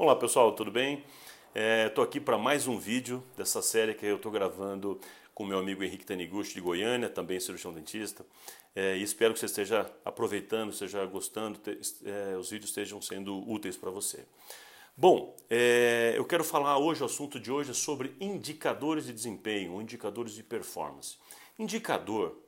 Olá pessoal, tudo bem? Estou é, aqui para mais um vídeo dessa série que eu estou gravando com meu amigo Henrique Taniguchi de Goiânia, também cirurgião dentista. É, e espero que você esteja aproveitando, esteja gostando, te, é, os vídeos estejam sendo úteis para você. Bom, é, eu quero falar hoje, o assunto de hoje é sobre indicadores de desempenho, indicadores de performance. Indicador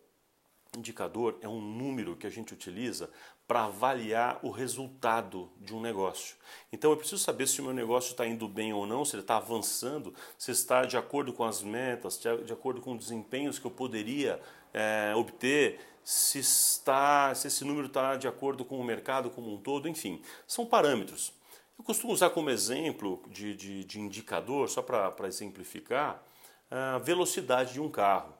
Indicador é um número que a gente utiliza para avaliar o resultado de um negócio. Então eu preciso saber se o meu negócio está indo bem ou não, se ele está avançando, se está de acordo com as metas, de acordo com os desempenhos que eu poderia é, obter, se, está, se esse número está de acordo com o mercado como um todo, enfim, são parâmetros. Eu costumo usar como exemplo de, de, de indicador, só para exemplificar, a velocidade de um carro.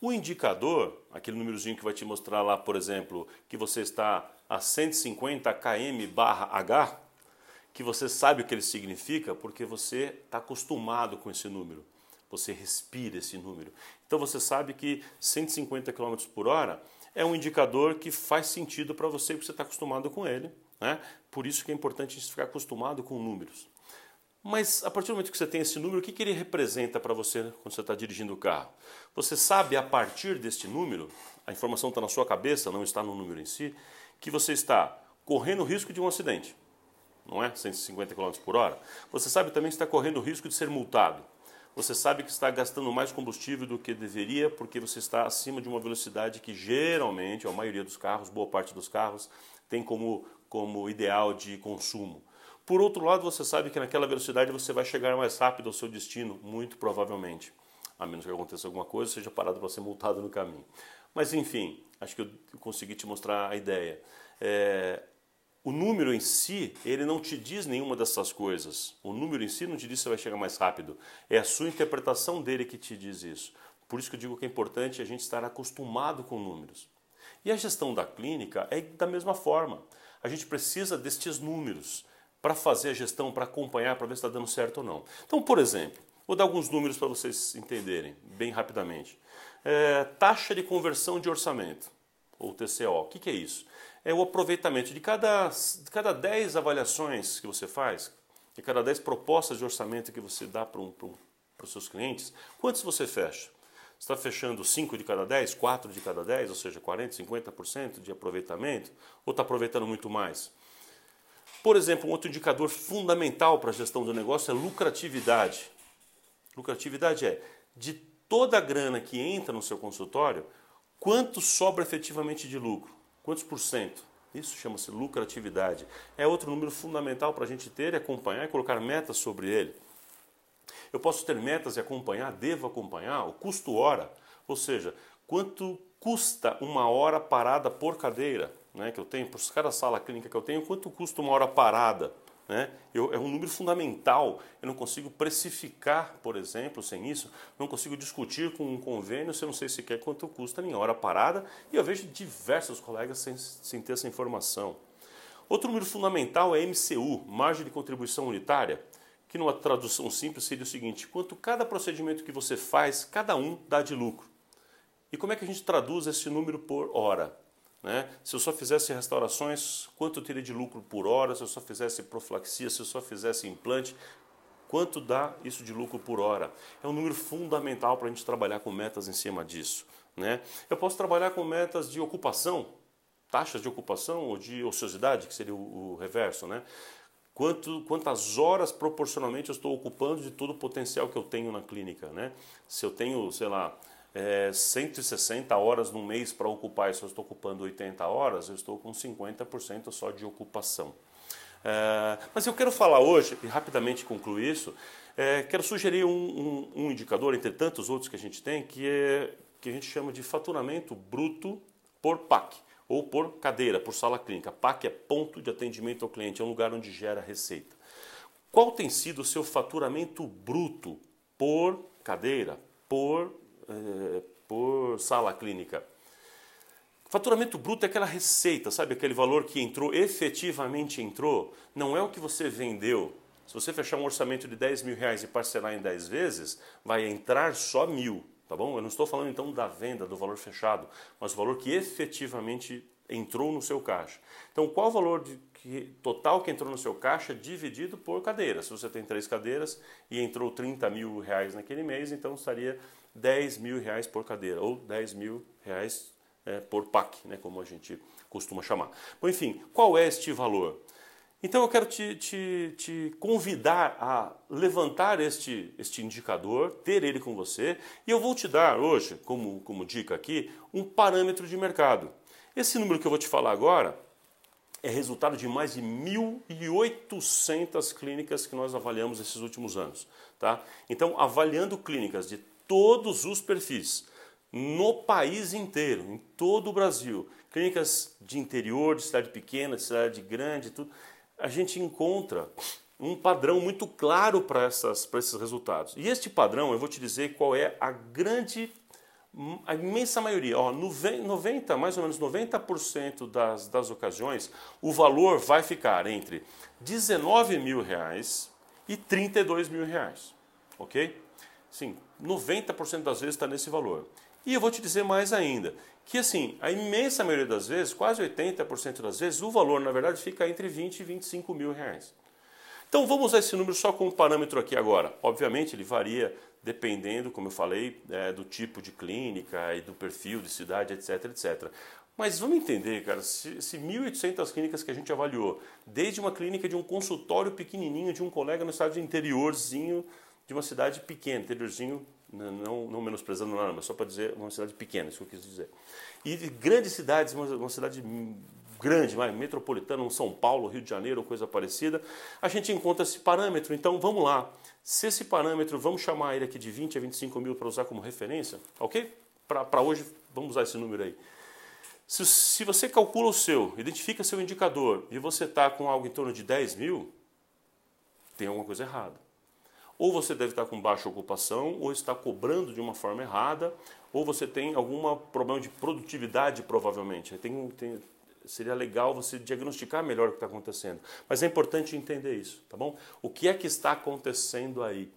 O indicador, aquele númerozinho que vai te mostrar lá, por exemplo, que você está a 150 km barra H, que você sabe o que ele significa porque você está acostumado com esse número. Você respira esse número. Então você sabe que 150 km por hora é um indicador que faz sentido para você porque você está acostumado com ele. Né? Por isso que é importante ficar acostumado com números. Mas a partir do momento que você tem esse número, o que, que ele representa para você quando você está dirigindo o carro? Você sabe a partir deste número, a informação está na sua cabeça, não está no número em si, que você está correndo o risco de um acidente, não é? 150 km por hora. Você sabe também que está correndo o risco de ser multado. Você sabe que está gastando mais combustível do que deveria porque você está acima de uma velocidade que geralmente, a maioria dos carros, boa parte dos carros, tem como, como ideal de consumo. Por outro lado, você sabe que naquela velocidade você vai chegar mais rápido ao seu destino, muito provavelmente. A menos que aconteça alguma coisa, seja parado para ser multado no caminho. Mas enfim, acho que eu consegui te mostrar a ideia. É, o número em si, ele não te diz nenhuma dessas coisas. O número em si não te diz se você vai chegar mais rápido. É a sua interpretação dele que te diz isso. Por isso que eu digo que é importante a gente estar acostumado com números. E a gestão da clínica é da mesma forma. A gente precisa destes números para fazer a gestão, para acompanhar, para ver se está dando certo ou não. Então, por exemplo, vou dar alguns números para vocês entenderem bem rapidamente. É, taxa de conversão de orçamento, ou TCO. O que, que é isso? É o aproveitamento de cada, de cada 10 avaliações que você faz, de cada 10 propostas de orçamento que você dá para um, os seus clientes, quantos você fecha? Você está fechando 5 de cada 10, 4 de cada 10, ou seja, 40%, 50% de aproveitamento? Ou está aproveitando muito mais? Por exemplo, um outro indicador fundamental para a gestão do negócio é lucratividade. Lucratividade é de toda a grana que entra no seu consultório, quanto sobra efetivamente de lucro? Quantos por cento? Isso chama-se lucratividade. É outro número fundamental para a gente ter e acompanhar e colocar metas sobre ele. Eu posso ter metas e acompanhar, devo acompanhar o custo hora, ou seja, quanto custa uma hora parada por cadeira né, que eu tenho, por cada sala clínica que eu tenho, quanto custa uma hora parada. Né? Eu, é um número fundamental. Eu não consigo precificar, por exemplo, sem isso, não consigo discutir com um convênio se eu não sei sequer quanto custa minha hora parada. E eu vejo diversos colegas sem, sem ter essa informação. Outro número fundamental é MCU, margem de contribuição unitária, que numa tradução simples seria o seguinte: quanto cada procedimento que você faz, cada um dá de lucro. E como é que a gente traduz esse número por hora? Né? Se eu só fizesse restaurações, quanto eu teria de lucro por hora? Se eu só fizesse profilaxia, se eu só fizesse implante, quanto dá isso de lucro por hora? É um número fundamental para a gente trabalhar com metas em cima disso. Né? Eu posso trabalhar com metas de ocupação, taxas de ocupação ou de ociosidade, que seria o, o reverso. Né? Quanto, quantas horas proporcionalmente eu estou ocupando de todo o potencial que eu tenho na clínica. Né? Se eu tenho, sei lá, é, 160 horas no mês para ocupar, e se eu estou ocupando 80 horas, eu estou com 50% só de ocupação. É, mas eu quero falar hoje, e rapidamente concluir isso, é, quero sugerir um, um, um, indicador, entre tantos outros que a gente tem, que, é, que a gente chama de faturamento bruto por PAC, ou por cadeira, por sala clínica. PAC é ponto de atendimento ao cliente, é um lugar onde gera receita. Qual tem sido o seu faturamento bruto por cadeira, por é, por sala clínica. Faturamento bruto é aquela receita, sabe? Aquele valor que entrou, efetivamente entrou. Não é o que você vendeu. Se você fechar um orçamento de 10 mil reais e parcelar em 10 vezes, vai entrar só mil, tá bom? Eu não estou falando então da venda, do valor fechado, mas o valor que efetivamente entrou no seu caixa. Então, qual o valor que, total que entrou no seu caixa dividido por cadeira? Se você tem três cadeiras e entrou 30 mil reais naquele mês, então estaria 10 mil reais por cadeira, ou 10 mil reais é, por PAC, né, como a gente costuma chamar. Bom, enfim, qual é este valor? Então eu quero te, te, te, convidar a levantar este, este indicador, ter ele com você, e eu vou te dar hoje, como, como dica aqui, um parâmetro de mercado. Esse número que eu vou te falar agora é resultado de mais de 1.800 clínicas que nós avaliamos esses últimos anos. Tá? Então, avaliando clínicas de todos os perfis, no país inteiro, em todo o Brasil, clínicas de interior, de cidade pequena, de cidade grande, tudo, a gente encontra um padrão muito claro para esses resultados. E este padrão, eu vou te dizer qual é a grande, a imensa maioria, ó, 90, mais ou menos 90% das, das ocasiões, o valor vai ficar entre 19 mil reais e 32 mil reais, ok? Sim, 90% das vezes está nesse valor. E eu vou te dizer mais ainda, que assim, a imensa maioria das vezes, quase 80% das vezes, o valor na verdade fica entre 20 e 25 mil reais. Então vamos usar esse número só como parâmetro aqui agora. Obviamente ele varia dependendo, como eu falei, é, do tipo de clínica e do perfil de cidade, etc, etc. Mas vamos entender, cara, se, se 1.800 clínicas que a gente avaliou, desde uma clínica de um consultório pequenininho de um colega no estado de interiorzinho de uma cidade pequena, interiorzinho não, não menosprezando nada, mas só para dizer uma cidade pequena, isso que eu quis dizer. E de grandes cidades, uma, uma cidade grande, mais metropolitana, um São Paulo, Rio de Janeiro, coisa parecida, a gente encontra esse parâmetro. Então vamos lá. Se esse parâmetro, vamos chamar ele aqui de 20 a 25 mil para usar como referência, ok? Para hoje, vamos usar esse número aí. Se, se você calcula o seu, identifica seu indicador e você está com algo em torno de 10 mil, tem alguma coisa errada. Ou você deve estar com baixa ocupação, ou está cobrando de uma forma errada, ou você tem algum problema de produtividade, provavelmente. Tem, tem, seria legal você diagnosticar melhor o que está acontecendo. Mas é importante entender isso, tá bom? O que é que está acontecendo aí?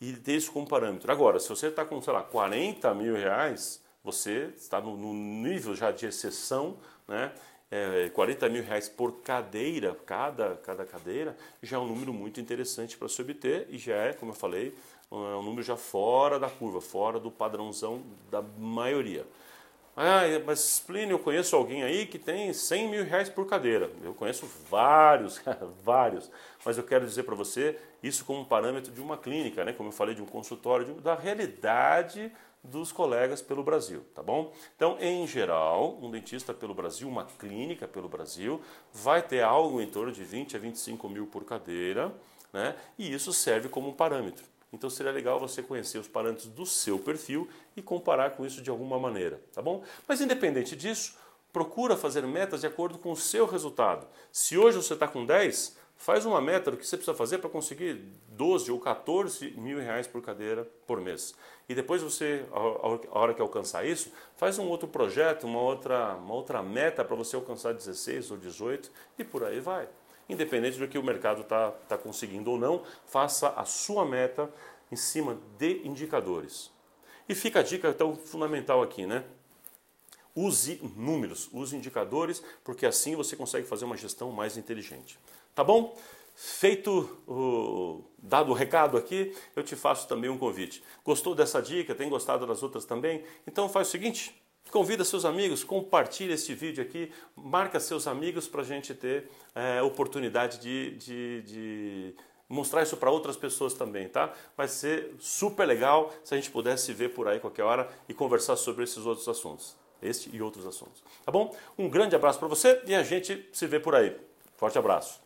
E ter isso como parâmetro. Agora, se você está com, sei lá, 40 mil reais, você está no, no nível já de exceção, né? É, 40 mil reais por cadeira, cada, cada cadeira, já é um número muito interessante para se obter e já é, como eu falei, é um número já fora da curva, fora do padrãozão da maioria. Ah, mas Plínio, eu conheço alguém aí que tem 100 mil reais por cadeira. Eu conheço vários, vários. Mas eu quero dizer para você isso como parâmetro de uma clínica, né? como eu falei, de um consultório, de, da realidade dos colegas pelo Brasil, tá bom? Então, em geral, um dentista pelo Brasil, uma clínica pelo Brasil, vai ter algo em torno de 20 a 25 mil por cadeira, né? E isso serve como um parâmetro. Então seria legal você conhecer os parâmetros do seu perfil e comparar com isso de alguma maneira, tá bom? Mas independente disso, procura fazer metas de acordo com o seu resultado. Se hoje você está com 10, Faz uma meta do que você precisa fazer para conseguir 12 ou 14 mil reais por cadeira por mês. E depois você, a hora que alcançar isso, faz um outro projeto, uma outra, uma outra meta para você alcançar 16 ou 18 e por aí vai. Independente do que o mercado está tá conseguindo ou não, faça a sua meta em cima de indicadores. E fica a dica tão fundamental aqui, né? Use números, use indicadores, porque assim você consegue fazer uma gestão mais inteligente. Tá bom? Feito o dado o recado aqui, eu te faço também um convite. Gostou dessa dica? Tem gostado das outras também? Então faz o seguinte, convida seus amigos, compartilha este vídeo aqui, marca seus amigos para a gente ter é, oportunidade de, de, de mostrar isso para outras pessoas também, tá? Vai ser super legal se a gente pudesse ver por aí qualquer hora e conversar sobre esses outros assuntos. Este e outros assuntos. Tá bom? Um grande abraço para você e a gente se vê por aí. Forte abraço.